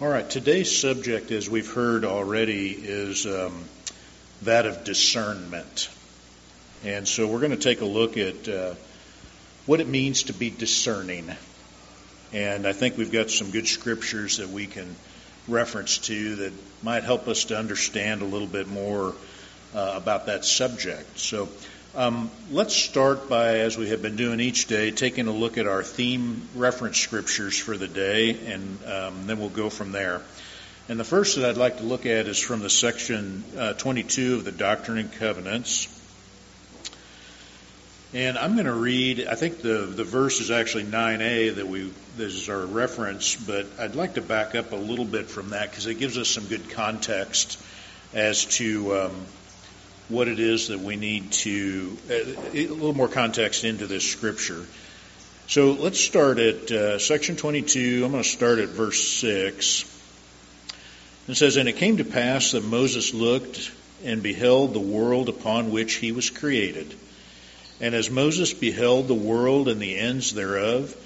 All right, today's subject, as we've heard already, is um, that of discernment. And so we're going to take a look at uh, what it means to be discerning. And I think we've got some good scriptures that we can reference to that might help us to understand a little bit more uh, about that subject. So um, let's start by, as we have been doing each day, taking a look at our theme reference scriptures for the day, and um, then we'll go from there. And the first that I'd like to look at is from the section uh, 22 of the Doctrine and Covenants. And I'm going to read, I think the, the verse is actually 9a that we, this is our reference, but I'd like to back up a little bit from that because it gives us some good context as to um, what it is that we need to, uh, a little more context into this scripture. So let's start at uh, section 22. I'm going to start at verse 6. It says, And it came to pass that Moses looked and beheld the world upon which he was created. And as Moses beheld the world and the ends thereof,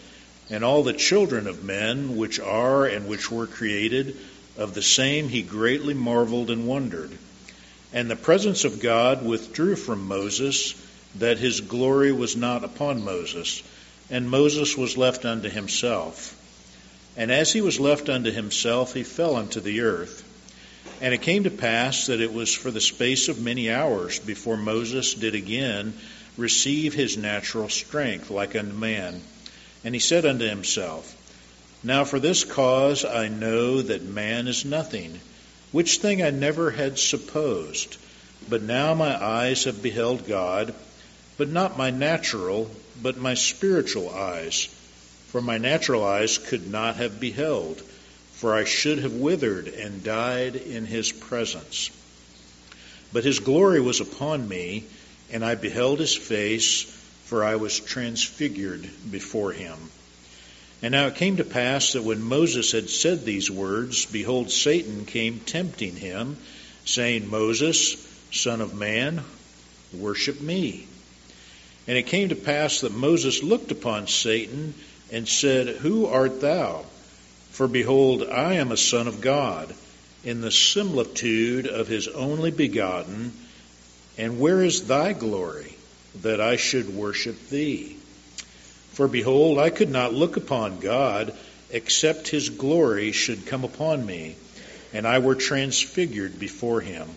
and all the children of men which are and which were created, of the same he greatly marveled and wondered. And the presence of God withdrew from Moses, that his glory was not upon Moses, and Moses was left unto himself. And as he was left unto himself, he fell unto the earth. And it came to pass that it was for the space of many hours before Moses did again receive his natural strength like unto man. And he said unto himself, Now for this cause I know that man is nothing which thing I never had supposed. But now my eyes have beheld God, but not my natural, but my spiritual eyes. For my natural eyes could not have beheld, for I should have withered and died in his presence. But his glory was upon me, and I beheld his face, for I was transfigured before him. And now it came to pass that when Moses had said these words, behold, Satan came tempting him, saying, Moses, son of man, worship me. And it came to pass that Moses looked upon Satan and said, Who art thou? For behold, I am a son of God, in the similitude of his only begotten. And where is thy glory, that I should worship thee? For behold, I could not look upon God except his glory should come upon me, and I were transfigured before him.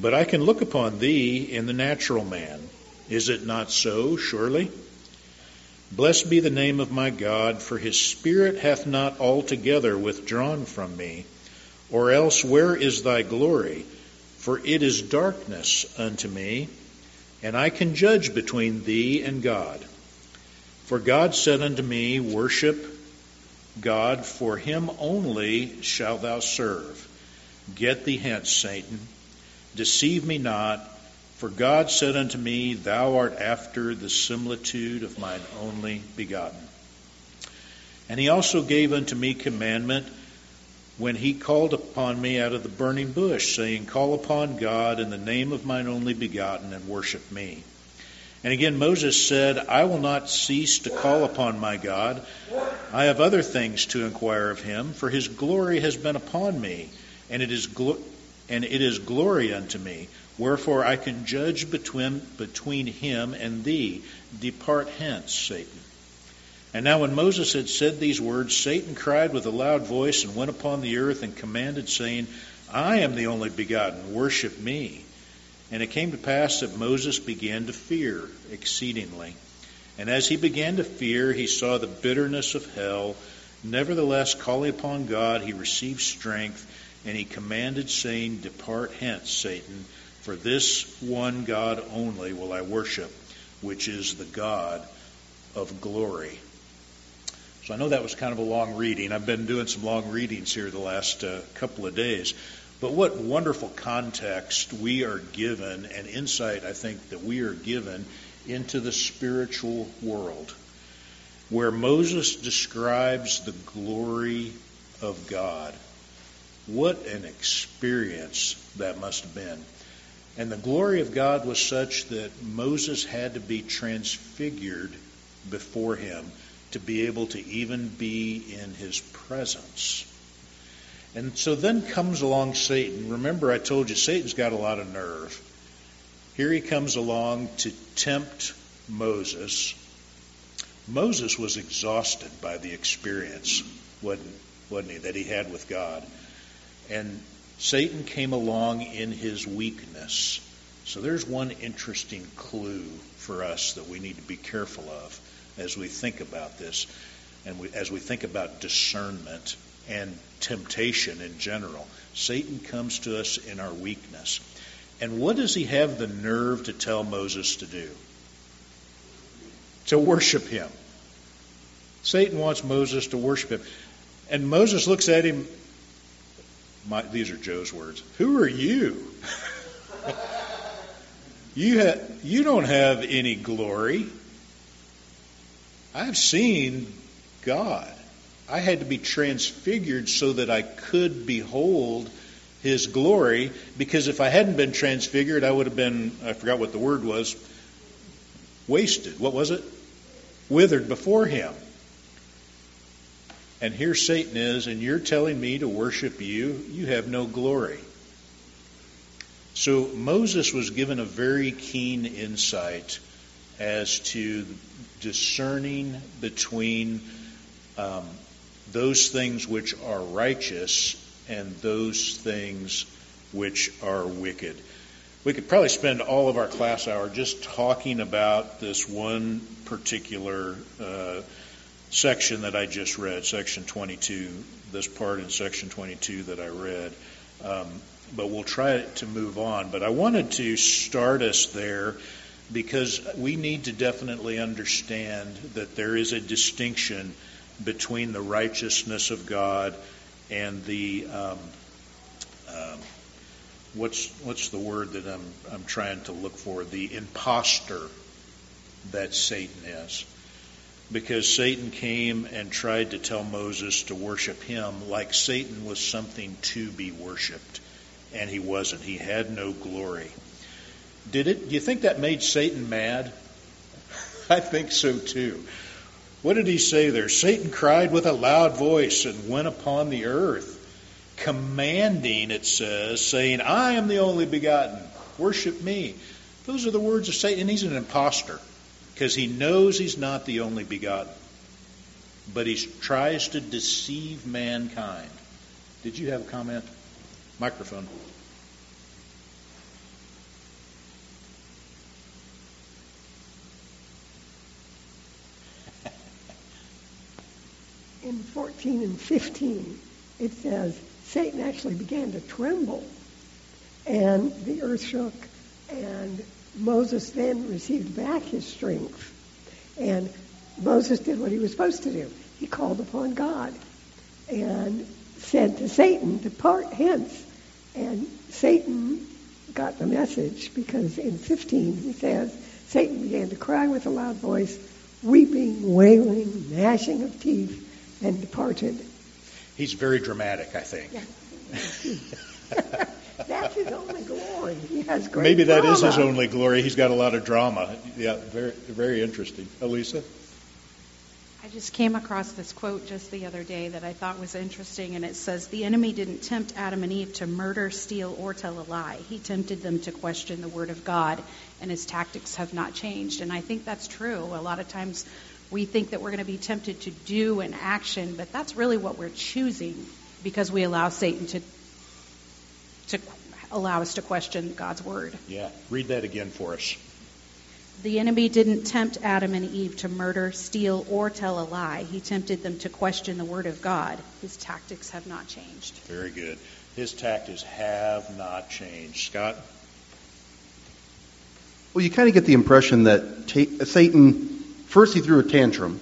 But I can look upon thee in the natural man. Is it not so, surely? Blessed be the name of my God, for his Spirit hath not altogether withdrawn from me. Or else, where is thy glory? For it is darkness unto me, and I can judge between thee and God. For God said unto me, Worship God, for him only shalt thou serve. Get thee hence, Satan. Deceive me not, for God said unto me, Thou art after the similitude of mine only begotten. And he also gave unto me commandment when he called upon me out of the burning bush, saying, Call upon God in the name of mine only begotten, and worship me. And again, Moses said, I will not cease to call upon my God. I have other things to inquire of him, for his glory has been upon me, and it is, glo- and it is glory unto me. Wherefore I can judge between, between him and thee. Depart hence, Satan. And now when Moses had said these words, Satan cried with a loud voice and went upon the earth and commanded, saying, I am the only begotten, worship me. And it came to pass that Moses began to fear exceedingly. And as he began to fear, he saw the bitterness of hell. Nevertheless, calling upon God, he received strength, and he commanded, saying, Depart hence, Satan, for this one God only will I worship, which is the God of glory. So I know that was kind of a long reading. I've been doing some long readings here the last uh, couple of days. But what wonderful context we are given and insight I think that we are given into the spiritual world, where Moses describes the glory of God. What an experience that must have been. And the glory of God was such that Moses had to be transfigured before him to be able to even be in his presence. And so then comes along Satan. Remember, I told you Satan's got a lot of nerve. Here he comes along to tempt Moses. Moses was exhausted by the experience, wasn't, wasn't he, that he had with God. And Satan came along in his weakness. So there's one interesting clue for us that we need to be careful of as we think about this and we, as we think about discernment and temptation in general. Satan comes to us in our weakness. And what does he have the nerve to tell Moses to do? To worship him. Satan wants Moses to worship him. And Moses looks at him. My, these are Joe's words. Who are you? you, ha, you don't have any glory. I've seen God. I had to be transfigured so that I could behold his glory because if I hadn't been transfigured, I would have been, I forgot what the word was, wasted. What was it? Withered before him. And here Satan is, and you're telling me to worship you. You have no glory. So Moses was given a very keen insight as to discerning between um, those things which are righteous and those things which are wicked. We could probably spend all of our class hour just talking about this one particular uh, section that I just read, section 22, this part in section 22 that I read. Um, but we'll try to move on. But I wanted to start us there because we need to definitely understand that there is a distinction between the righteousness of God and the um, um, what's what's the word that I'm I'm trying to look for? The impostor that Satan is. Because Satan came and tried to tell Moses to worship him like Satan was something to be worshiped and he wasn't. He had no glory. Did it do you think that made Satan mad? I think so too what did he say there? Satan cried with a loud voice and went upon the earth, commanding, it says, saying, I am the only begotten. Worship me. Those are the words of Satan. He's an impostor because he knows he's not the only begotten. But he tries to deceive mankind. Did you have a comment? Microphone. 14 and 15, it says Satan actually began to tremble, and the earth shook, and Moses then received back his strength. And Moses did what he was supposed to do. He called upon God and said to Satan, Depart hence. And Satan got the message because in 15 he says, Satan began to cry with a loud voice, weeping, wailing, gnashing of teeth and departed. He's very dramatic, I think. Yeah. That's his only glory. He has great Maybe that drama. is his only glory. He's got a lot of drama. Yeah, very, very interesting. Elisa? I just came across this quote just the other day that I thought was interesting, and it says, The enemy didn't tempt Adam and Eve to murder, steal, or tell a lie. He tempted them to question the Word of God, and his tactics have not changed. And I think that's true. A lot of times we think that we're going to be tempted to do an action, but that's really what we're choosing because we allow Satan to to allow us to question God's word. Yeah, read that again for us. The enemy didn't tempt Adam and Eve to murder, steal, or tell a lie. He tempted them to question the word of God. His tactics have not changed. Very good. His tactics have not changed. Scott? Well, you kind of get the impression that ta- Satan First, he threw a tantrum.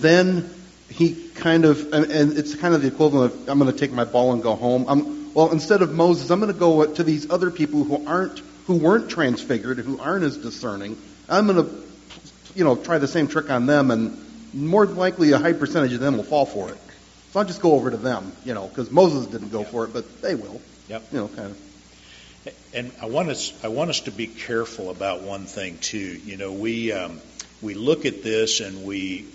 Then he kind of, and it's kind of the equivalent of, I'm going to take my ball and go home. I'm, well, instead of Moses, I'm going to go to these other people who aren't, who weren't transfigured, who aren't as discerning. I'm going to, you know, try the same trick on them, and more likely a high percentage of them will fall for it. So I'll just go over to them, you know, because Moses didn't go for it, but they will. Yep. You know, kind of. And I want us, I want us to be careful about one thing too. You know, we. Um, we look at this and we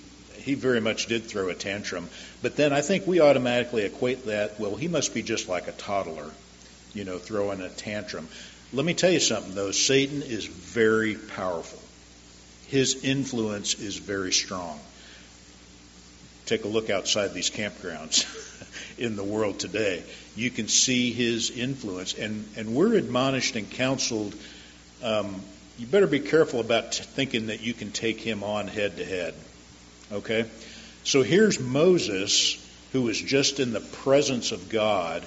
he very much did throw a tantrum. But then I think we automatically equate that, well, he must be just like a toddler, you know, throwing a tantrum. Let me tell you something, though. Satan is very powerful. His influence is very strong. Take a look outside these campgrounds in the world today. You can see his influence. And, and we're admonished and counseled um, you better be careful about thinking that you can take him on head to head. Okay? So here's Moses, who was just in the presence of God,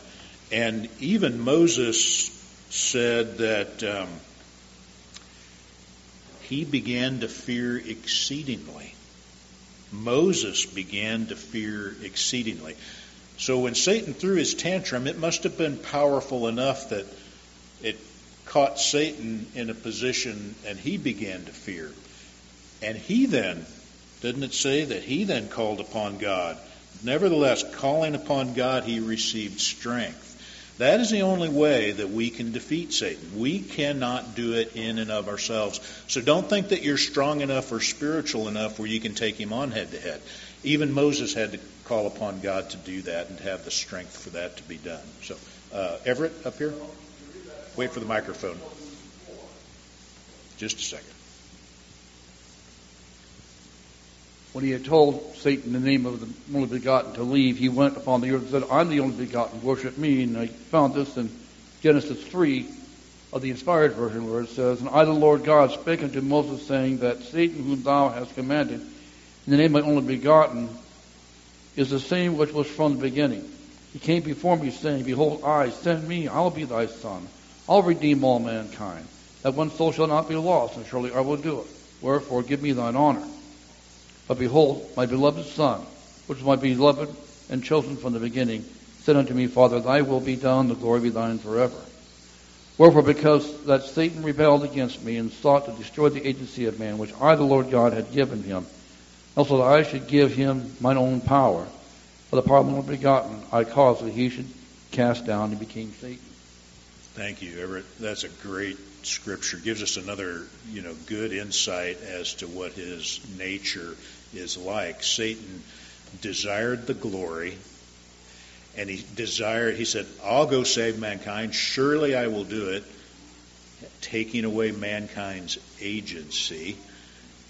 and even Moses said that um, he began to fear exceedingly. Moses began to fear exceedingly. So when Satan threw his tantrum, it must have been powerful enough that caught Satan in a position and he began to fear. And he then, didn't it say that he then called upon God? Nevertheless, calling upon God, he received strength. That is the only way that we can defeat Satan. We cannot do it in and of ourselves. So don't think that you're strong enough or spiritual enough where you can take him on head to head. Even Moses had to call upon God to do that and have the strength for that to be done. So, uh, Everett up here. Wait for the microphone. Just a second. When he had told Satan the name of the only begotten to leave, he went upon the earth and said, I'm the only begotten, worship me. And I found this in Genesis 3 of the inspired version where it says, And I, the Lord God, spake unto Moses, saying that Satan, whom thou hast commanded, in the name of my only begotten, is the same which was from the beginning. He came before me, saying, Behold, I, send me, I'll be thy son. I'll redeem all mankind. That one soul shall not be lost, and surely I will do it. Wherefore, give me thine honor. But behold, my beloved Son, which is my beloved and chosen from the beginning, said unto me, Father, thy will be done, the glory be thine forever. Wherefore, because that Satan rebelled against me and sought to destroy the agency of man, which I, the Lord God, had given him, also that I should give him mine own power, for the power of my begotten, I caused that he should cast down and became Satan. Thank you, Everett. That's a great scripture. Gives us another, you know, good insight as to what his nature is like. Satan desired the glory, and he desired. He said, "I'll go save mankind. Surely I will do it." Taking away mankind's agency.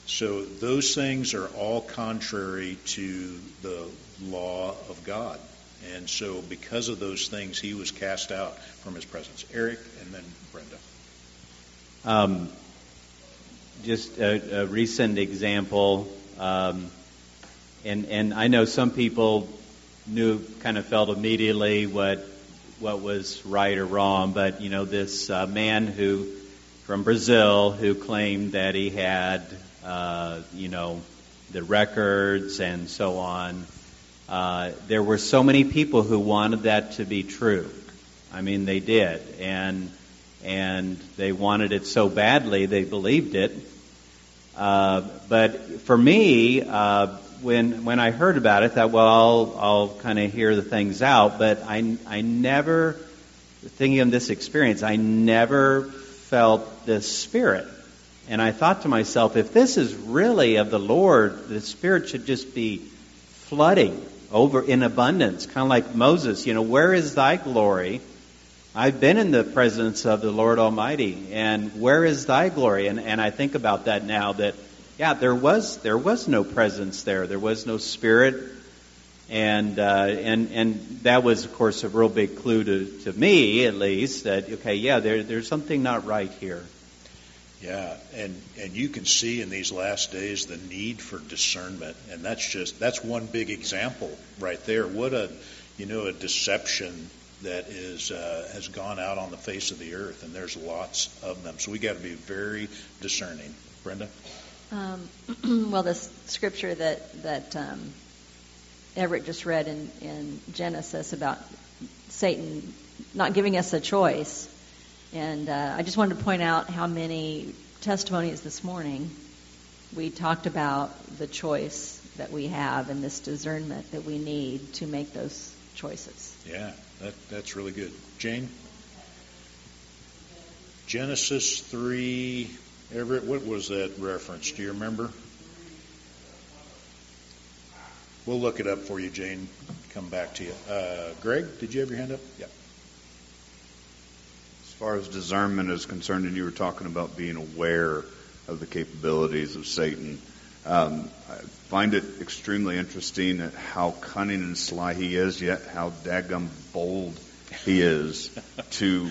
So those things are all contrary to the law of God. And so, because of those things, he was cast out from his presence. Eric and then Brenda. Um, just a, a, recent example, um, and and I know some people knew, kind of felt immediately what what was right or wrong, but you know this uh, man who from Brazil who claimed that he had, uh, you know, the records and so on. Uh, there were so many people who wanted that to be true. I mean, they did, and and they wanted it so badly they believed it. Uh, but for me, uh, when when I heard about it, I thought, well, I'll I'll kind of hear the things out. But I I never thinking of this experience, I never felt this spirit. And I thought to myself, if this is really of the Lord, the Spirit should just be flooding over in abundance, kind of like Moses, you know, where is thy glory? I've been in the presence of the Lord Almighty, and where is thy glory? And, and I think about that now that, yeah, there was, there was no presence there. There was no spirit. And, uh, and, and that was, of course, a real big clue to, to me, at least, that, okay, yeah, there, there's something not right here. Yeah, and and you can see in these last days the need for discernment, and that's just that's one big example right there. What a you know a deception that is uh, has gone out on the face of the earth, and there's lots of them. So we got to be very discerning. Brenda. Um, well, the scripture that that um, Everett just read in in Genesis about Satan not giving us a choice and uh, I just wanted to point out how many testimonies this morning we talked about the choice that we have and this discernment that we need to make those choices. Yeah, that, that's really good. Jane? Genesis 3, Everett, what was that reference? Do you remember? we'll look it up for you, Jane. Come back to you. Uh, Greg, did you have your hand up? Yeah. As far as discernment is concerned, and you were talking about being aware of the capabilities of Satan, um, I find it extremely interesting at how cunning and sly he is, yet how daggum bold he is to,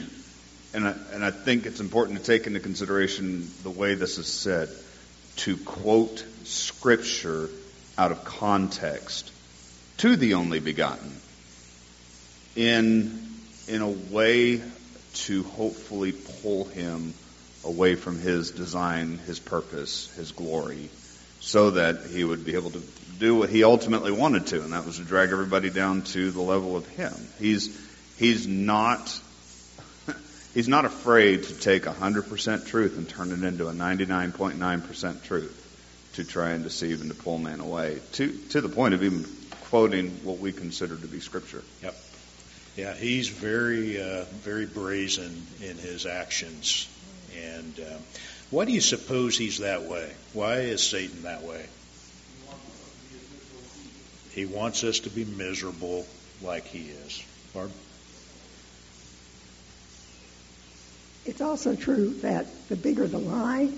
and I, and I think it's important to take into consideration the way this is said, to quote scripture out of context to the only begotten in, in a way to hopefully pull him away from his design, his purpose, his glory, so that he would be able to do what he ultimately wanted to, and that was to drag everybody down to the level of him. He's, he's not, he's not afraid to take a 100% truth and turn it into a 99.9% truth to try and deceive and to pull man away, to, to the point of even quoting what we consider to be scripture. Yep. Yeah, he's very, uh, very brazen in his actions. And uh, why do you suppose he's that way? Why is Satan that way? He wants us to be miserable like he is. Barb? It's also true that the bigger the lie,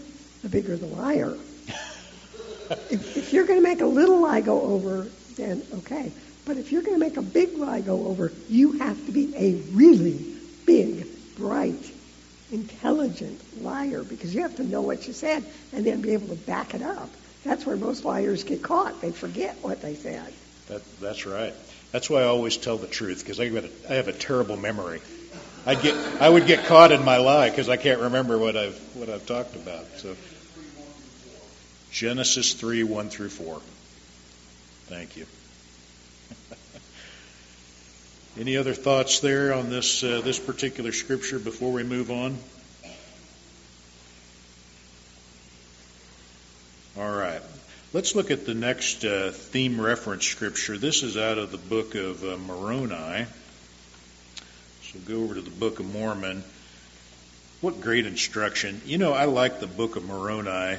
the bigger the liar. if, if you're going to make a little lie go over, then okay. But if you're going to make a big lie go over, you have to be a really big, bright, intelligent liar because you have to know what you said and then be able to back it up. That's where most liars get caught. They forget what they said. That, that's right. That's why I always tell the truth because I, I have a terrible memory. I get I would get caught in my lie because I can't remember what I've what I've talked about. So Genesis three one through four. Thank you. Any other thoughts there on this uh, this particular scripture before we move on? All right. Let's look at the next uh, theme reference scripture. This is out of the book of uh, Moroni. So go over to the Book of Mormon. What great instruction. You know, I like the Book of Moroni,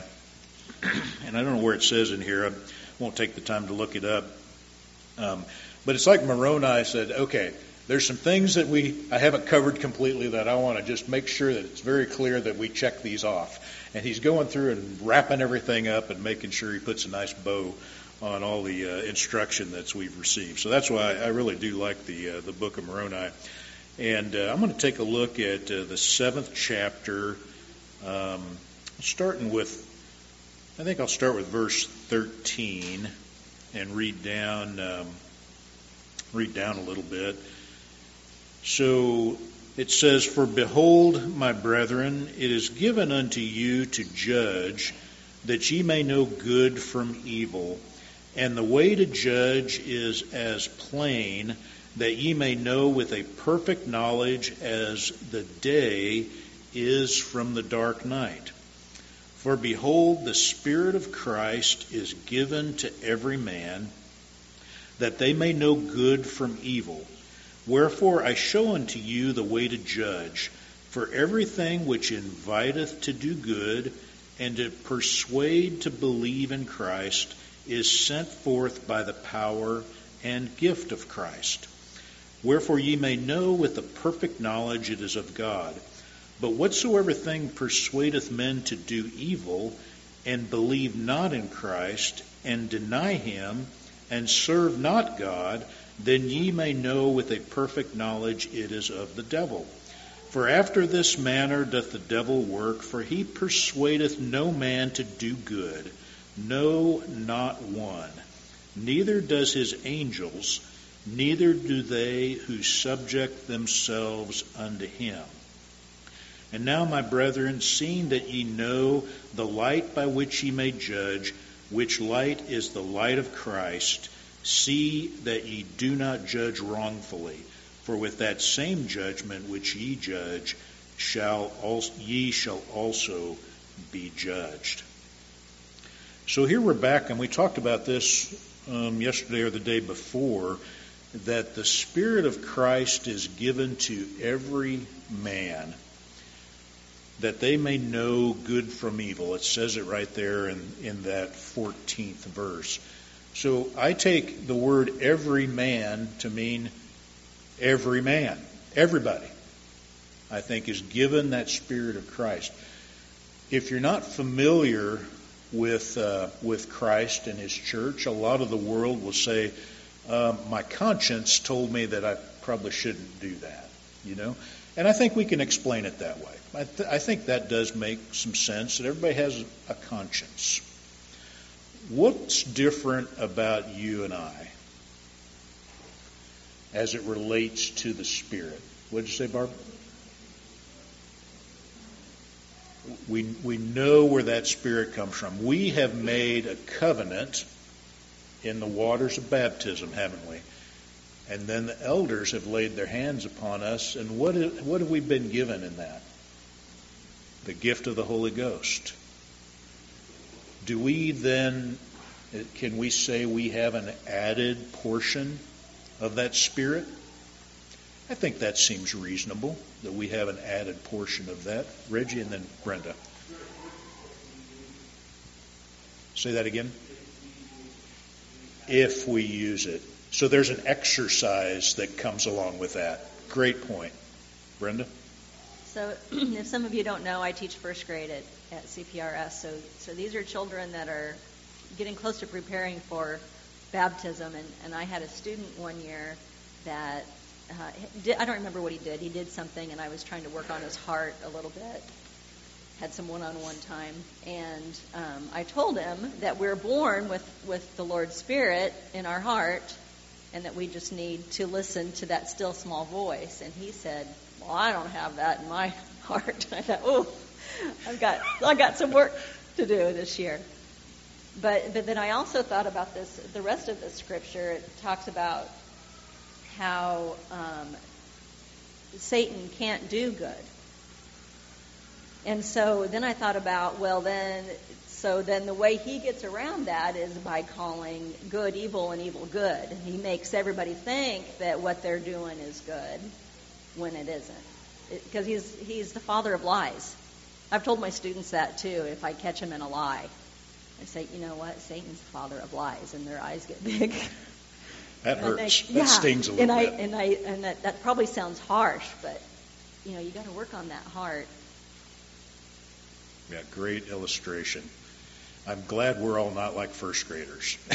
and I don't know where it says in here. I won't take the time to look it up. Um, but it's like Moroni said, okay, there's some things that we I haven't covered completely that I want to just make sure that it's very clear that we check these off. And he's going through and wrapping everything up and making sure he puts a nice bow on all the uh, instruction that we've received. So that's why I really do like the uh, the book of Moroni. And uh, I'm going to take a look at uh, the seventh chapter, um, starting with, I think I'll start with verse 13 and read down, um, read down a little bit. So it says, For behold, my brethren, it is given unto you to judge, that ye may know good from evil. And the way to judge is as plain that ye may know with a perfect knowledge as the day is from the dark night. For behold, the Spirit of Christ is given to every man, that they may know good from evil. Wherefore I show unto you the way to judge. For everything which inviteth to do good and to persuade to believe in Christ is sent forth by the power and gift of Christ. Wherefore ye may know with a perfect knowledge it is of God. But whatsoever thing persuadeth men to do evil, and believe not in Christ, and deny him, and serve not God, then ye may know with a perfect knowledge it is of the devil. For after this manner doth the devil work, for he persuadeth no man to do good, no, not one. Neither does his angels neither do they who subject themselves unto him. And now, my brethren, seeing that ye know the light by which ye may judge, which light is the light of Christ, see that ye do not judge wrongfully. For with that same judgment which ye judge, shall also, ye shall also be judged. So here we're back, and we talked about this um, yesterday or the day before that the Spirit of Christ is given to every man that they may know good from evil. It says it right there in, in that 14th verse. So I take the word every man to mean every man, everybody, I think, is given that Spirit of Christ. If you're not familiar with uh, with Christ and His church, a lot of the world will say, uh, "My conscience told me that I probably shouldn't do that," you know. And I think we can explain it that way. I, th- I think that does make some sense. That everybody has a conscience. What's different about you and I as it relates to the Spirit? What did you say, Barb? We, we know where that Spirit comes from. We have made a covenant in the waters of baptism, haven't we? And then the elders have laid their hands upon us. And what, what have we been given in that? The gift of the Holy Ghost. Do we then, eh, can we say we have an added portion of that Spirit? I think that seems reasonable that we have an added portion of that. Reggie and then Brenda. Say that again. If we use it. So there's an exercise that comes along with that. Great point. Brenda? So, if some of you don't know, I teach first grade at, at CPRS. So, so these are children that are getting close to preparing for baptism. And, and I had a student one year that uh, did, I don't remember what he did. He did something, and I was trying to work on his heart a little bit. Had some one-on-one time, and um, I told him that we're born with with the Lord's Spirit in our heart, and that we just need to listen to that still small voice. And he said, "Well, I don't have that in my heart." I thought, "Oh, I've got I've got some work to do this year." But but then I also thought about this. The rest of the scripture it talks about how um, Satan can't do good. And so then I thought about, well, then, so then the way he gets around that is by calling good evil and evil good. He makes everybody think that what they're doing is good when it isn't. Because he's, he's the father of lies. I've told my students that too, if I catch him in a lie. I say, you know what? Satan's the father of lies, and their eyes get big. That And hurts. yeah, That stings a and little I, bit. And I and that, that probably sounds harsh, but you know you got to work on that heart. Yeah, great illustration. I'm glad we're all not like first graders.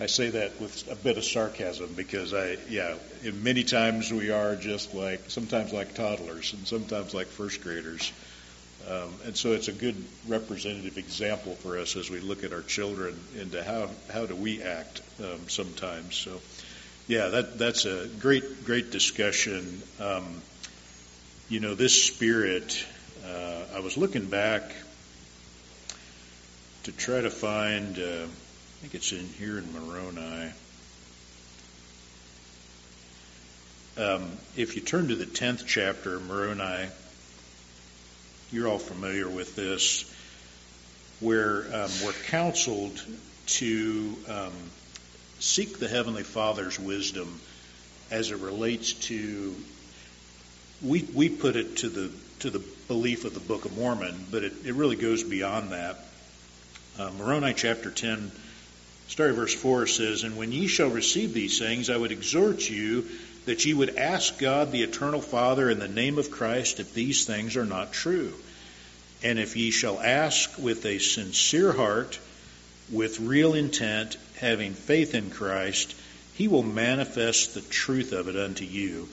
I say that with a bit of sarcasm because I, yeah, many times we are just like, sometimes like toddlers and sometimes like first graders. Um, and so it's a good representative example for us as we look at our children into how, how do we act um, sometimes. So, yeah, that, that's a great, great discussion. Um, you know, this spirit, uh, I was looking back to try to find, uh, I think it's in here in Moroni. Um, if you turn to the 10th chapter, Moroni, you're all familiar with this, where um, we're counseled to um, seek the Heavenly Father's wisdom as it relates to we we put it to the to the belief of the Book of Mormon, but it, it really goes beyond that. Uh, Moroni chapter 10, starting verse 4 says, And when ye shall receive these things, I would exhort you that ye would ask God the eternal Father in the name of Christ if these things are not true. And if ye shall ask with a sincere heart, with real intent, having faith in Christ, he will manifest the truth of it unto you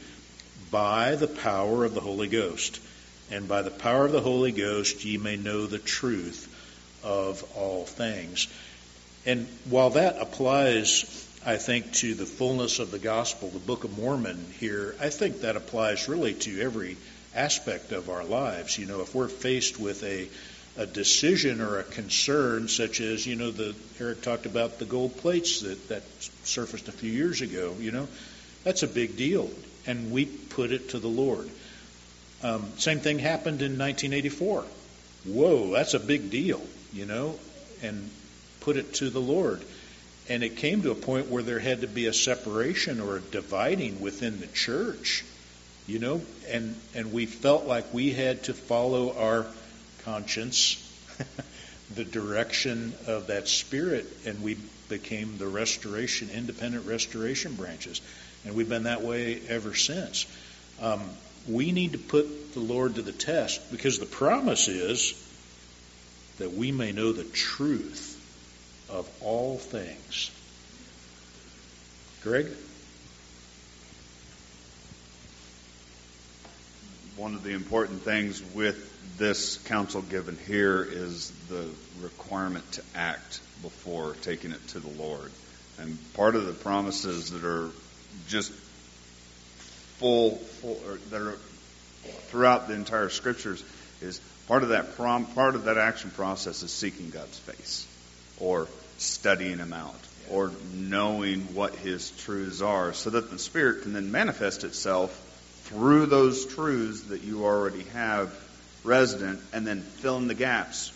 by the power of the Holy Ghost. And by the power of the Holy Ghost ye may know the truth of all things. And while that applies, I think, to the fullness of the gospel, the Book of Mormon here, I think that applies really to every aspect of our lives. You know, if we're faced with a a decision or a concern, such as you know, the Eric talked about the gold plates that that surfaced a few years ago. You know, that's a big deal, and we put it to the Lord. Um, same thing happened in 1984. Whoa, that's a big deal, you know, and put it to the Lord. And it came to a point where there had to be a separation or a dividing within the church, you know, and and we felt like we had to follow our conscience, the direction of that spirit, and we became the restoration, independent restoration branches. And we've been that way ever since. Um, we need to put the Lord to the test because the promise is that we may know the truth of all things. Greg? One of the important things with this counsel given here is the requirement to act before taking it to the Lord. And part of the promises that are just full, full that are throughout the entire scriptures is part of that prom, part of that action process is seeking God's face or studying him out or knowing what his truths are so that the spirit can then manifest itself through those truths that you already have resident and then fill in the gaps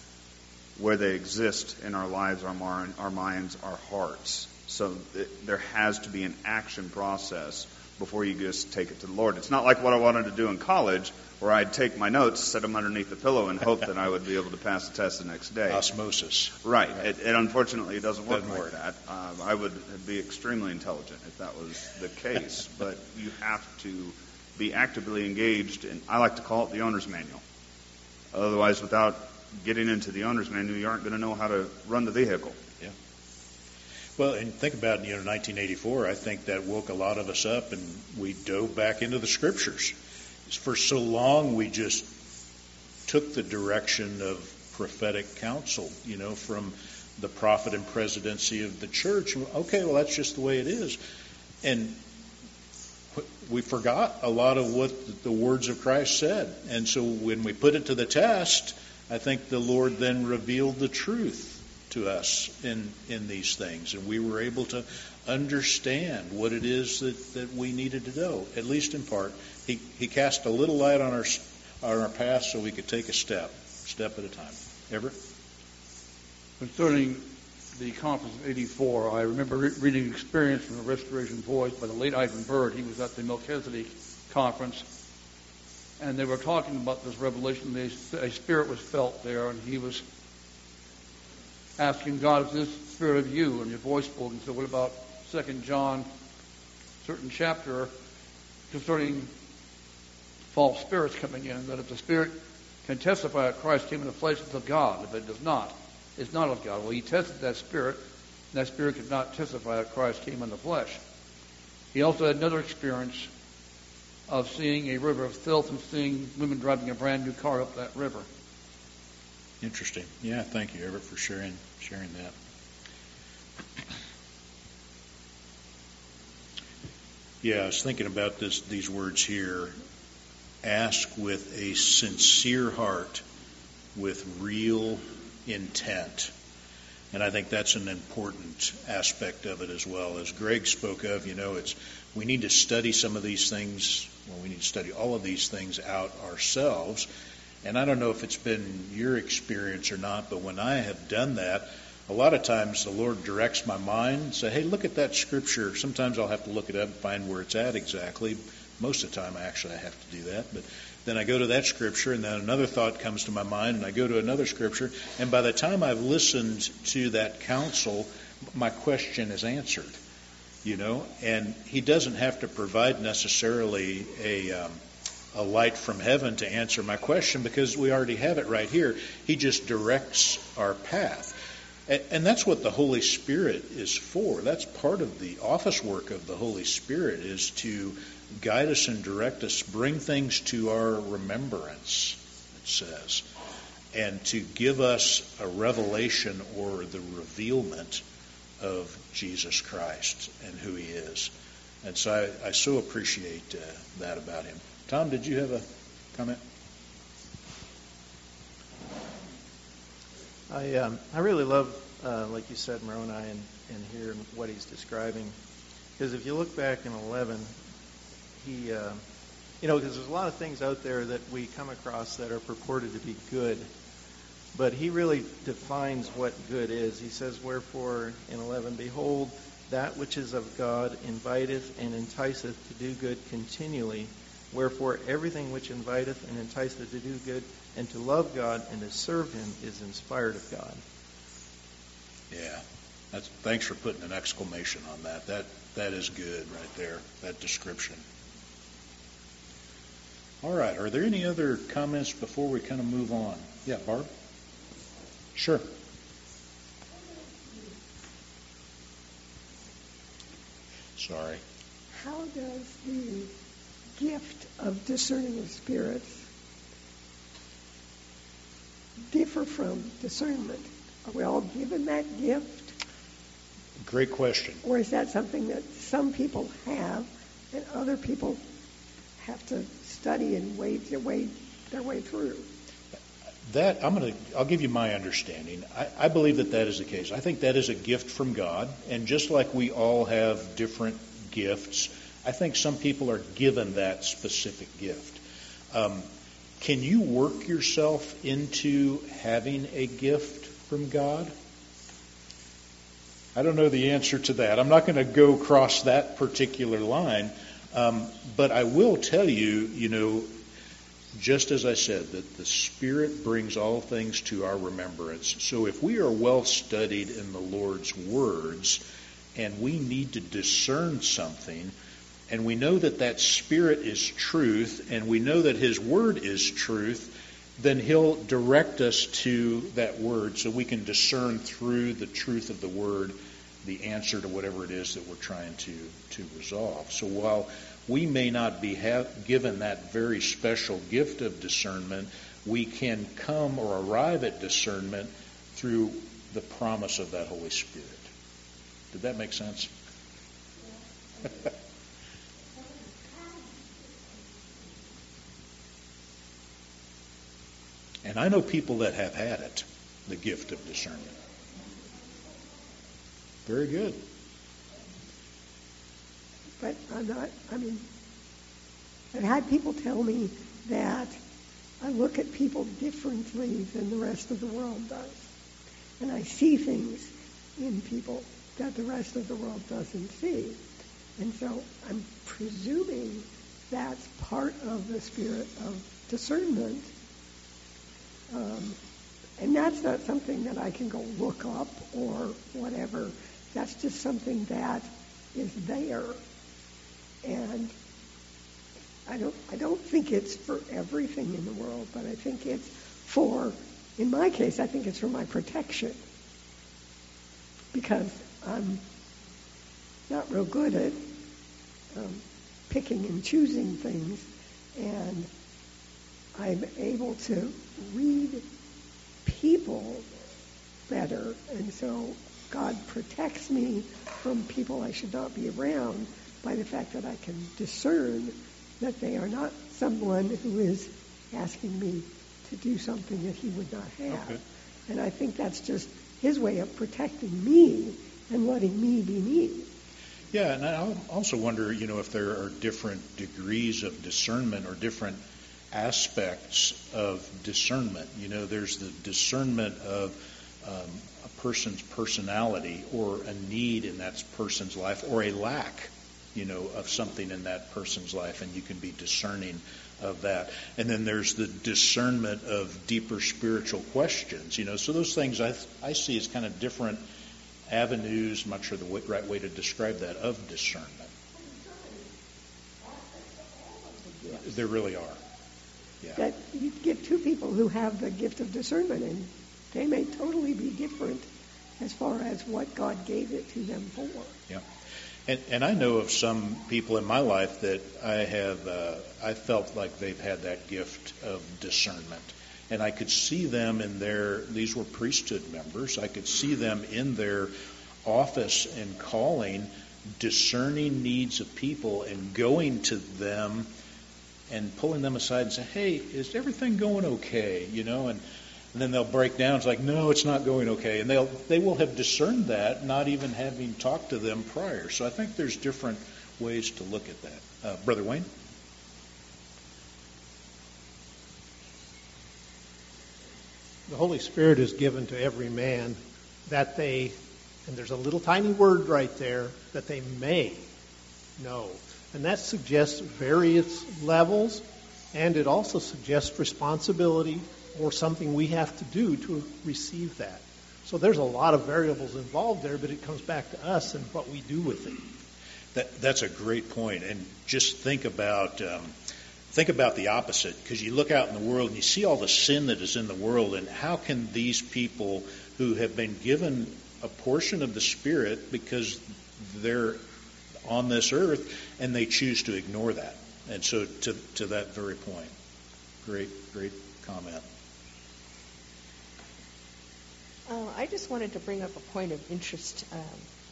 where they exist in our lives, our, our minds, our hearts. So there has to be an action process before you just take it to the Lord. It's not like what I wanted to do in college, where I'd take my notes, set them underneath the pillow, and hope that I would be able to pass the test the next day. Osmosis. Right. It, it unfortunately it doesn't work Doesn't like that. Uh, I would be extremely intelligent if that was the case, but you have to be actively engaged, and I like to call it the owner's manual. Otherwise, without getting into the owner's manual, you aren't going to know how to run the vehicle. Well, and think about you know 1984. I think that woke a lot of us up, and we dove back into the scriptures. For so long, we just took the direction of prophetic counsel, you know, from the prophet and presidency of the church. Okay, well, that's just the way it is, and we forgot a lot of what the words of Christ said. And so when we put it to the test, I think the Lord then revealed the truth to us in, in these things. And we were able to understand what it is that, that we needed to know, at least in part. He, he cast a little light on our, on our path so we could take a step, step at a time. Everett? Concerning the conference of 84, I remember re- reading an experience from the Restoration Voice by the late Ivan Bird. He was at the Melchizedek conference, and they were talking about this revelation. A spirit was felt there, and he was asking God, is this spirit of you? And your voice spoke and said, what about Second John, certain chapter concerning false spirits coming in, that if the spirit can testify that Christ came in the flesh, it's of God. If it does not, it's not of God. Well, he tested that spirit, and that spirit could not testify that Christ came in the flesh. He also had another experience of seeing a river of filth and seeing women driving a brand new car up that river. Interesting. Yeah, thank you, Everett, for sharing sharing that. Yeah, I was thinking about this these words here. Ask with a sincere heart, with real intent. And I think that's an important aspect of it as well. As Greg spoke of, you know, it's we need to study some of these things, well, we need to study all of these things out ourselves. And I don't know if it's been your experience or not, but when I have done that, a lot of times the Lord directs my mind say, hey, look at that scripture. Sometimes I'll have to look it up and find where it's at exactly. Most of the time, actually, I have to do that. But then I go to that scripture, and then another thought comes to my mind, and I go to another scripture. And by the time I've listened to that counsel, my question is answered. You know, and He doesn't have to provide necessarily a. Um, a light from heaven to answer my question because we already have it right here. He just directs our path. And that's what the Holy Spirit is for. That's part of the office work of the Holy Spirit is to guide us and direct us, bring things to our remembrance, it says, and to give us a revelation or the revealment of Jesus Christ and who he is. And so I, I so appreciate uh, that about him. Tom, did you have a comment? I um, I really love, uh, like you said, Moroni, and, and hear what he's describing. Because if you look back in 11, he, uh, you know, because there's a lot of things out there that we come across that are purported to be good, but he really defines what good is. He says, Wherefore, in 11, Behold, that which is of God inviteth and enticeth to do good continually. Wherefore, everything which inviteth and enticeth to do good And to love God and to serve Him is inspired of God. Yeah. That's, thanks for putting an exclamation on that. That that is good right there. That description. All right. Are there any other comments before we kind of move on? Yeah, Barb. Sure. Sorry. How does the gift of discerning of spirits differ from discernment? Are we all given that gift? Great question. Or is that something that some people have and other people have to study and wade their way, their way through? That I'm going to. I'll give you my understanding. I, I believe that that is the case. I think that is a gift from God, and just like we all have different gifts, I think some people are given that specific gift. Um, can you work yourself into having a gift from God? I don't know the answer to that. I'm not going to go across that particular line, um, but I will tell you, you know, just as I said, that the Spirit brings all things to our remembrance. So if we are well studied in the Lord's words and we need to discern something, and we know that that Spirit is truth, and we know that His Word is truth, then He'll direct us to that Word so we can discern through the truth of the Word the answer to whatever it is that we're trying to, to resolve. So while we may not be given that very special gift of discernment. We can come or arrive at discernment through the promise of that Holy Spirit. Did that make sense? and I know people that have had it, the gift of discernment. Very good. But I'm not, I mean, I've had people tell me that I look at people differently than the rest of the world does. And I see things in people that the rest of the world doesn't see. And so I'm presuming that's part of the spirit of discernment. Um, and that's not something that I can go look up or whatever. That's just something that is there and I don't, I don't think it's for everything in the world, but I think it's for, in my case, I think it's for my protection. Because I'm not real good at um, picking and choosing things, and I'm able to read people better, and so God protects me from people I should not be around by the fact that I can discern that they are not someone who is asking me to do something that he would not have. Okay. And I think that's just his way of protecting me and letting me be me. Yeah, and I also wonder, you know, if there are different degrees of discernment or different aspects of discernment. You know, there's the discernment of um, a person's personality or a need in that person's life or a lack you know, of something in that person's life, and you can be discerning of that. And then there's the discernment of deeper spiritual questions, you know. So those things I, I see as kind of different avenues, I'm not sure the way, right way to describe that, of discernment. There really are. Yeah. That you get two people who have the gift of discernment, and they may totally be different as far as what God gave it to them for. Yeah. And, and I know of some people in my life that I have, uh, I felt like they've had that gift of discernment. And I could see them in their, these were priesthood members, I could see them in their office and calling, discerning needs of people and going to them and pulling them aside and say, hey, is everything going okay? You know, and and then they'll break down. It's like, no, it's not going okay. And they'll, they will have discerned that, not even having talked to them prior. So I think there's different ways to look at that. Uh, Brother Wayne? The Holy Spirit is given to every man that they, and there's a little tiny word right there, that they may know. And that suggests various levels, and it also suggests responsibility or something we have to do to receive that. So there's a lot of variables involved there, but it comes back to us and what we do with it. That, that's a great point. And just think about um, think about the opposite, because you look out in the world and you see all the sin that is in the world, and how can these people who have been given a portion of the Spirit because they're on this earth and they choose to ignore that? And so, to to that very point, great great comment. Uh, I just wanted to bring up a point of interest. Um,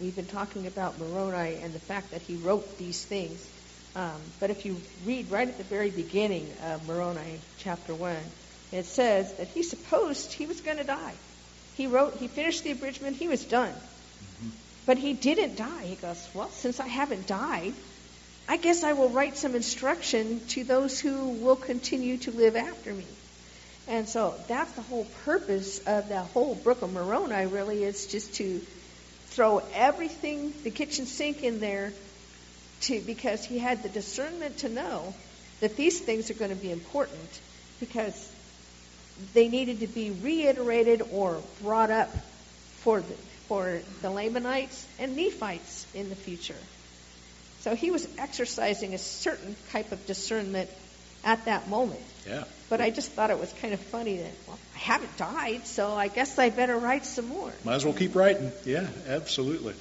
we've been talking about Moroni and the fact that he wrote these things. Um, but if you read right at the very beginning of Moroni, chapter 1, it says that he supposed he was going to die. He wrote, he finished the abridgment, he was done. But he didn't die. He goes, Well, since I haven't died, I guess I will write some instruction to those who will continue to live after me. And so that's the whole purpose of that whole Book of Moroni, really, is just to throw everything, the kitchen sink in there, to because he had the discernment to know that these things are going to be important because they needed to be reiterated or brought up for the, for the Lamanites and Nephites in the future. So he was exercising a certain type of discernment at that moment. Yeah. But I just thought it was kind of funny that, well, I haven't died, so I guess I better write some more. Might as well keep writing. Yeah, absolutely.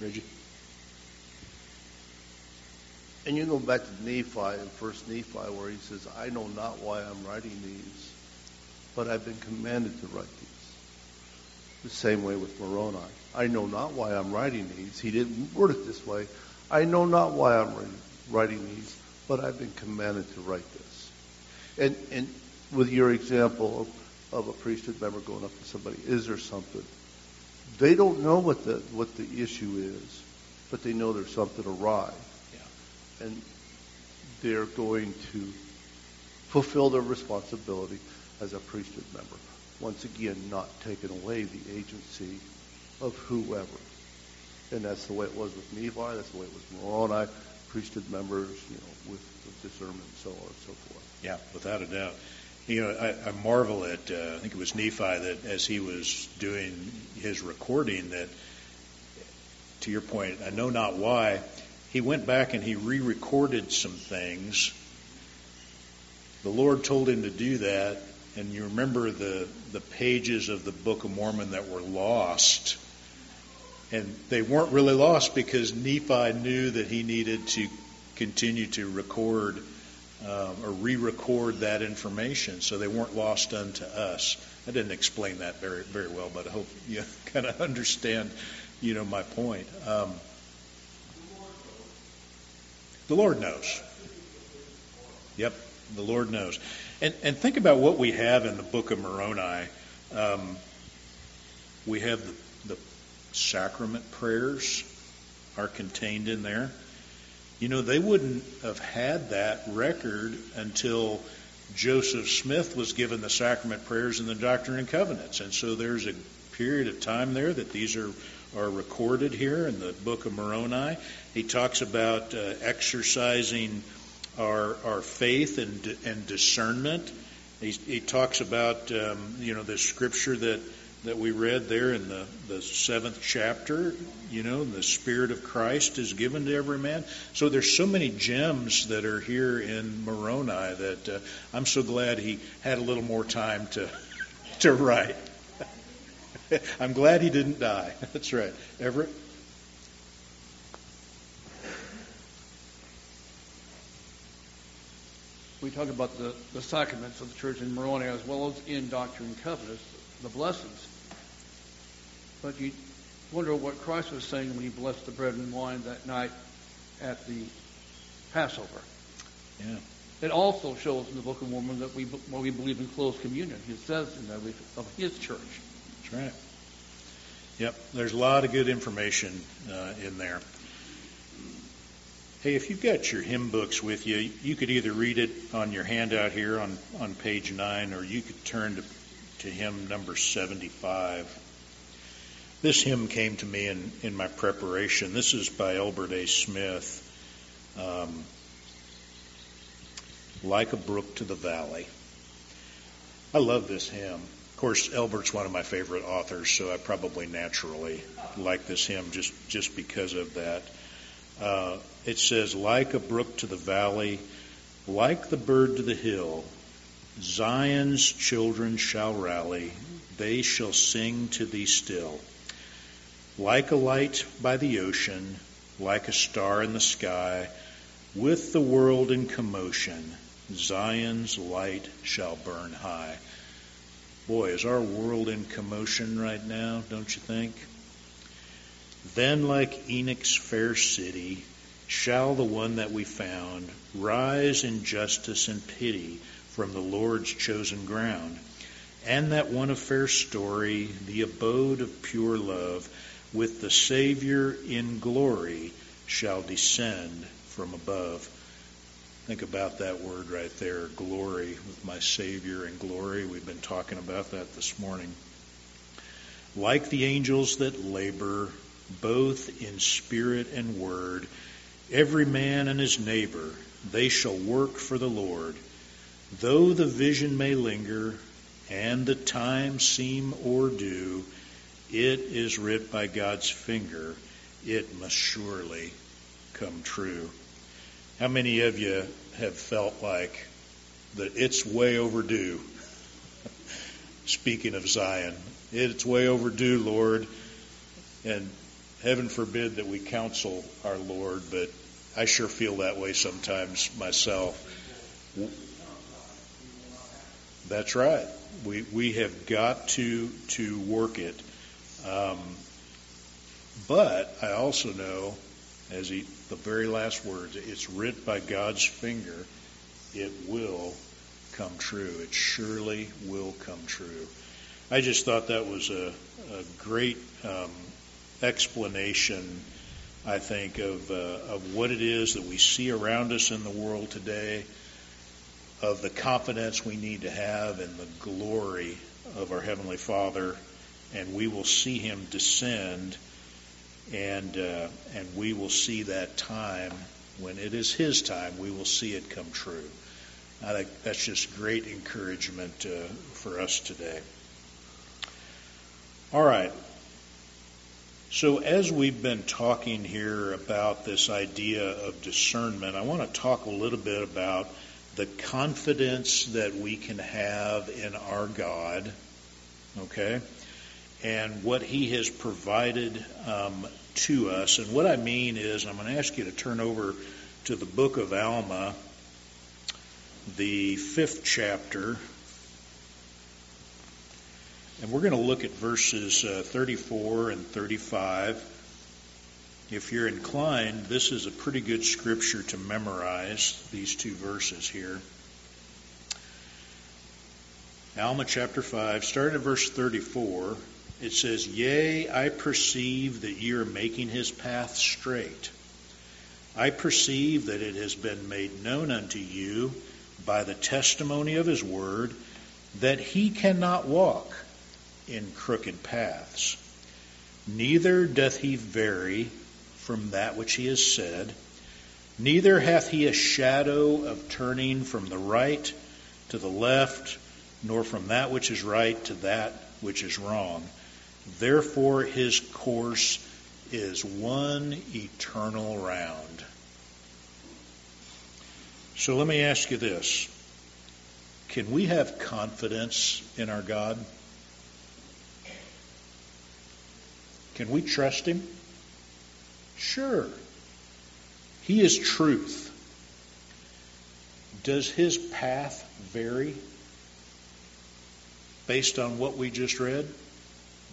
Reggie? And you go back to Nephi in First Nephi where he says, I know not why I'm writing these, but I've been commanded to write these. The same way with Moroni. I know not why I'm writing these. He didn't word it this way. I know not why I'm writing these, but I've been commanded to write this. And, and with your example of, of a priesthood member going up to somebody, is there something? They don't know what the, what the issue is, but they know there's something awry. Yeah. And they're going to fulfill their responsibility as a priesthood member. Once again, not taking away the agency of whoever. And that's the way it was with Nephi, that's the way it was with Moroni, priesthood members, you know, with, with discernment and so on and so forth. Yeah, without a doubt. You know, I, I marvel at, uh, I think it was Nephi that as he was doing his recording that, to your point, I know not why, he went back and he re-recorded some things. The Lord told him to do that, and you remember the, the pages of the Book of Mormon that were lost and they weren't really lost because Nephi knew that he needed to continue to record um, or re-record that information, so they weren't lost unto us. I didn't explain that very very well, but I hope you kind of understand, you know, my point. Um, the Lord knows. Yep, the Lord knows. And and think about what we have in the Book of Moroni. Um, we have the sacrament prayers are contained in there. You know, they wouldn't have had that record until Joseph Smith was given the sacrament prayers and the Doctrine and Covenants. And so there's a period of time there that these are, are recorded here in the book of Moroni. He talks about uh, exercising our, our faith and, and discernment. He, he talks about, um, you know, the scripture that that we read there in the, the seventh chapter, you know, the Spirit of Christ is given to every man. So there's so many gems that are here in Moroni that uh, I'm so glad he had a little more time to, to write. I'm glad he didn't die. That's right. Everett? We talk about the, the sacraments of the church in Moroni as well as in Doctrine and Covenants, the blessings. But you wonder what Christ was saying when he blessed the bread and wine that night at the Passover. Yeah. It also shows in the Book of Mormon that we, well, we believe in close communion. He says in that of his church. That's right. Yep, there's a lot of good information uh, in there. Hey, if you've got your hymn books with you, you could either read it on your handout here on, on page 9, or you could turn to, to hymn number 75. This hymn came to me in, in my preparation. This is by Elbert A. Smith. Um, like a brook to the valley. I love this hymn. Of course, Elbert's one of my favorite authors, so I probably naturally like this hymn just, just because of that. Uh, it says, Like a brook to the valley, like the bird to the hill, Zion's children shall rally, they shall sing to thee still. Like a light by the ocean, like a star in the sky, with the world in commotion, Zion's light shall burn high. Boy, is our world in commotion right now, don't you think? Then, like Enoch's fair city, shall the one that we found rise in justice and pity from the Lord's chosen ground. And that one of fair story, the abode of pure love, with the Savior in glory shall descend from above. Think about that word right there, glory, with my Savior in glory. We've been talking about that this morning. Like the angels that labor, both in spirit and word, every man and his neighbor, they shall work for the Lord. Though the vision may linger and the time seem o'erdue, it is writ by God's finger, it must surely come true. How many of you have felt like that it's way overdue? Speaking of Zion, it's way overdue, Lord. And heaven forbid that we counsel our Lord, but I sure feel that way sometimes myself. That's right. We we have got to to work it. Um, but I also know, as he, the very last words, it's writ by God's finger. It will come true. It surely will come true. I just thought that was a, a great um, explanation. I think of uh, of what it is that we see around us in the world today of the confidence we need to have in the glory of our Heavenly Father, and we will see Him descend, and uh, and we will see that time when it is His time. We will see it come true. I think that's just great encouragement uh, for us today. All right. So, as we've been talking here about this idea of discernment, I want to talk a little bit about the confidence that we can have in our God, okay, and what He has provided um, to us. And what I mean is, I'm going to ask you to turn over to the book of Alma, the fifth chapter. And we're going to look at verses uh, 34 and 35 if you're inclined, this is a pretty good scripture to memorize, these two verses here. Alma chapter 5, starting at verse 34, it says, Yea, I perceive that ye are making his path straight. I perceive that it has been made known unto you by the testimony of his word that he cannot walk in crooked paths. Neither doth he vary from that which he has said, neither hath he a shadow of turning from the right to the left, nor from that which is right to that which is wrong. Therefore his course is one eternal round. So let me ask you this. Can we have confidence in our God? Can we trust Him? Sure. He is truth. Does his path vary based on what we just read?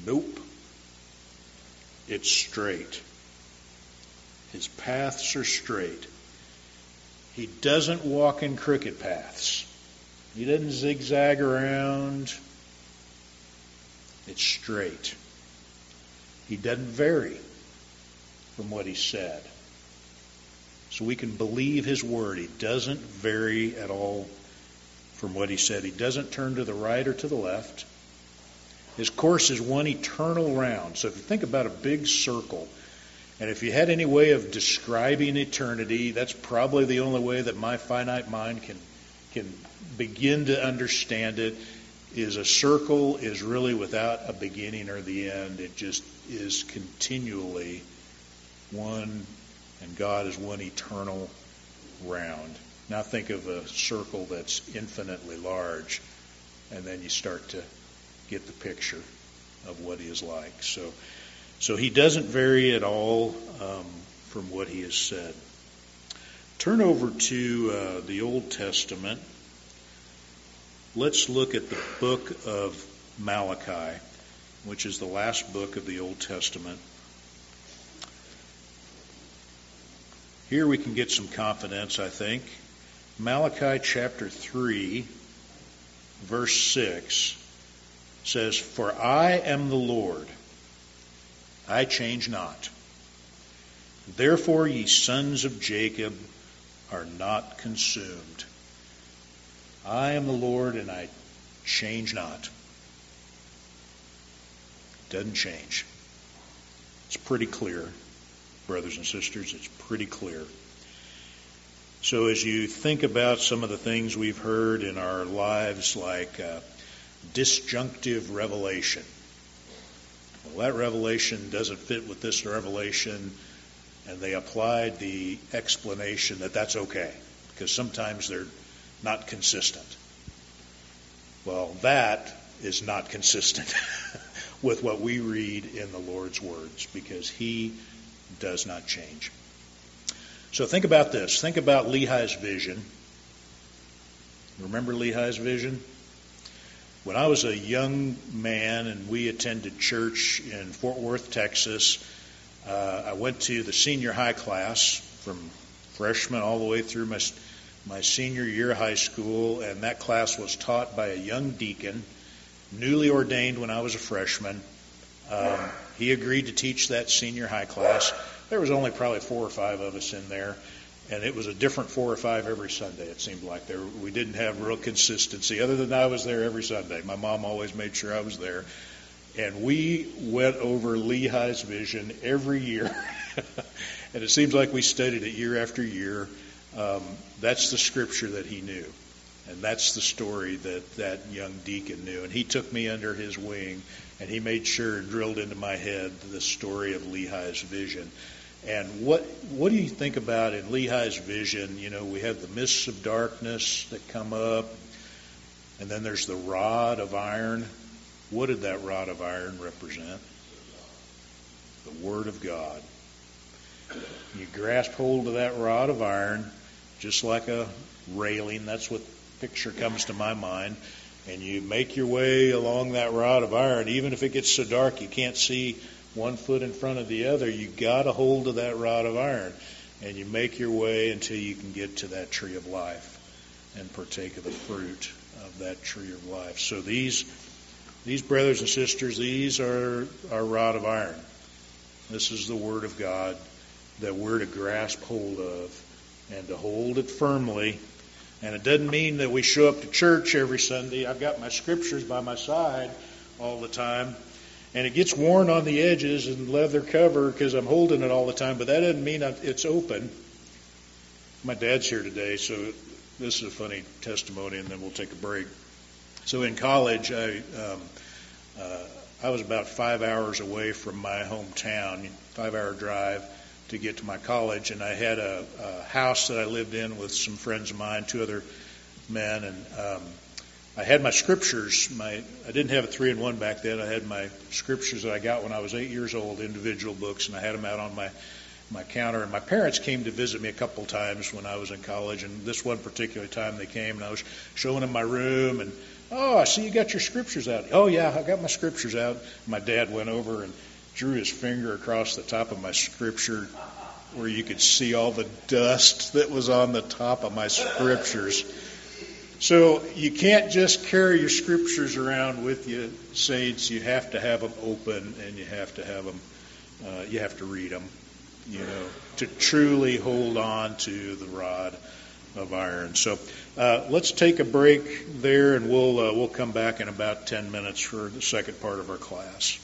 Nope. It's straight. His paths are straight. He doesn't walk in crooked paths. He doesn't zigzag around. It's straight. He doesn't vary from what he said. So we can believe his word. He doesn't vary at all from what he said. He doesn't turn to the right or to the left. His course is one eternal round. So if you think about a big circle, and if you had any way of describing eternity, that's probably the only way that my finite mind can can begin to understand it. Is a circle is really without a beginning or the end. It just is continually one, and God is one eternal round. Now think of a circle that's infinitely large, and then you start to get the picture of what he is like. So, so he doesn't vary at all um, from what he has said. Turn over to uh, the Old Testament. Let's look at the book of Malachi, which is the last book of the Old Testament. Here we can get some confidence, I think. Malachi chapter 3, verse 6 says, For I am the Lord, I change not. Therefore, ye sons of Jacob are not consumed. I am the Lord, and I change not. Doesn't change. It's pretty clear, brothers and sisters. It's pretty clear. So, as you think about some of the things we've heard in our lives, like uh, disjunctive revelation, well, that revelation doesn't fit with this revelation, and they applied the explanation that that's okay, because sometimes they're not consistent. Well, that is not consistent with what we read in the Lord's words, because He does not change. So think about this. Think about Lehi's vision. Remember Lehi's vision? When I was a young man and we attended church in Fort Worth, Texas, uh, I went to the senior high class from freshman all the way through my, my senior year high school, and that class was taught by a young deacon, newly ordained when I was a freshman. Um, he agreed to teach that senior high class. There was only probably four or five of us in there, and it was a different four or five every Sunday. It seemed like there we didn't have real consistency. Other than I was there every Sunday. My mom always made sure I was there, and we went over Lehi's vision every year, and it seems like we studied it year after year. Um, that's the scripture that he knew. And that's the story that that young deacon knew. And he took me under his wing and he made sure and drilled into my head the story of Lehi's vision. And what what do you think about in Lehi's vision? You know, we have the mists of darkness that come up, and then there's the rod of iron. What did that rod of iron represent? The Word of God. You grasp hold of that rod of iron, just like a railing. That's what picture comes to my mind. And you make your way along that rod of iron, even if it gets so dark you can't see one foot in front of the other, you got a hold of that rod of iron, and you make your way until you can get to that tree of life and partake of the fruit of that tree of life. So these these brothers and sisters, these are our rod of iron. This is the word of God that we're to grasp hold of and to hold it firmly. And it doesn't mean that we show up to church every Sunday. I've got my scriptures by my side all the time and it gets worn on the edges and leather cover because I'm holding it all the time, but that doesn't mean it's open. My dad's here today, so this is a funny testimony, and then we'll take a break. So in college, I um, uh, I was about five hours away from my hometown, five hour drive to get to my college, and I had a, a house that I lived in with some friends of mine, two other men, and um, I had my scriptures. My I didn't have a three in one back then. I had my scriptures that I got when I was eight years old, individual books, and I had them out on my my counter. And my parents came to visit me a couple times when I was in college. And this one particular time they came, and I was showing them my room. And oh, I see you got your scriptures out. Oh yeah, I got my scriptures out. My dad went over and drew his finger across the top of my scripture where you could see all the dust that was on the top of my scriptures. So you can't just carry your scriptures around with you, saints. You have to have them open, and you have to have them. Uh, you have to read them, you know, to truly hold on to the rod of iron. So uh, let's take a break there, and we'll uh, we'll come back in about ten minutes for the second part of our class.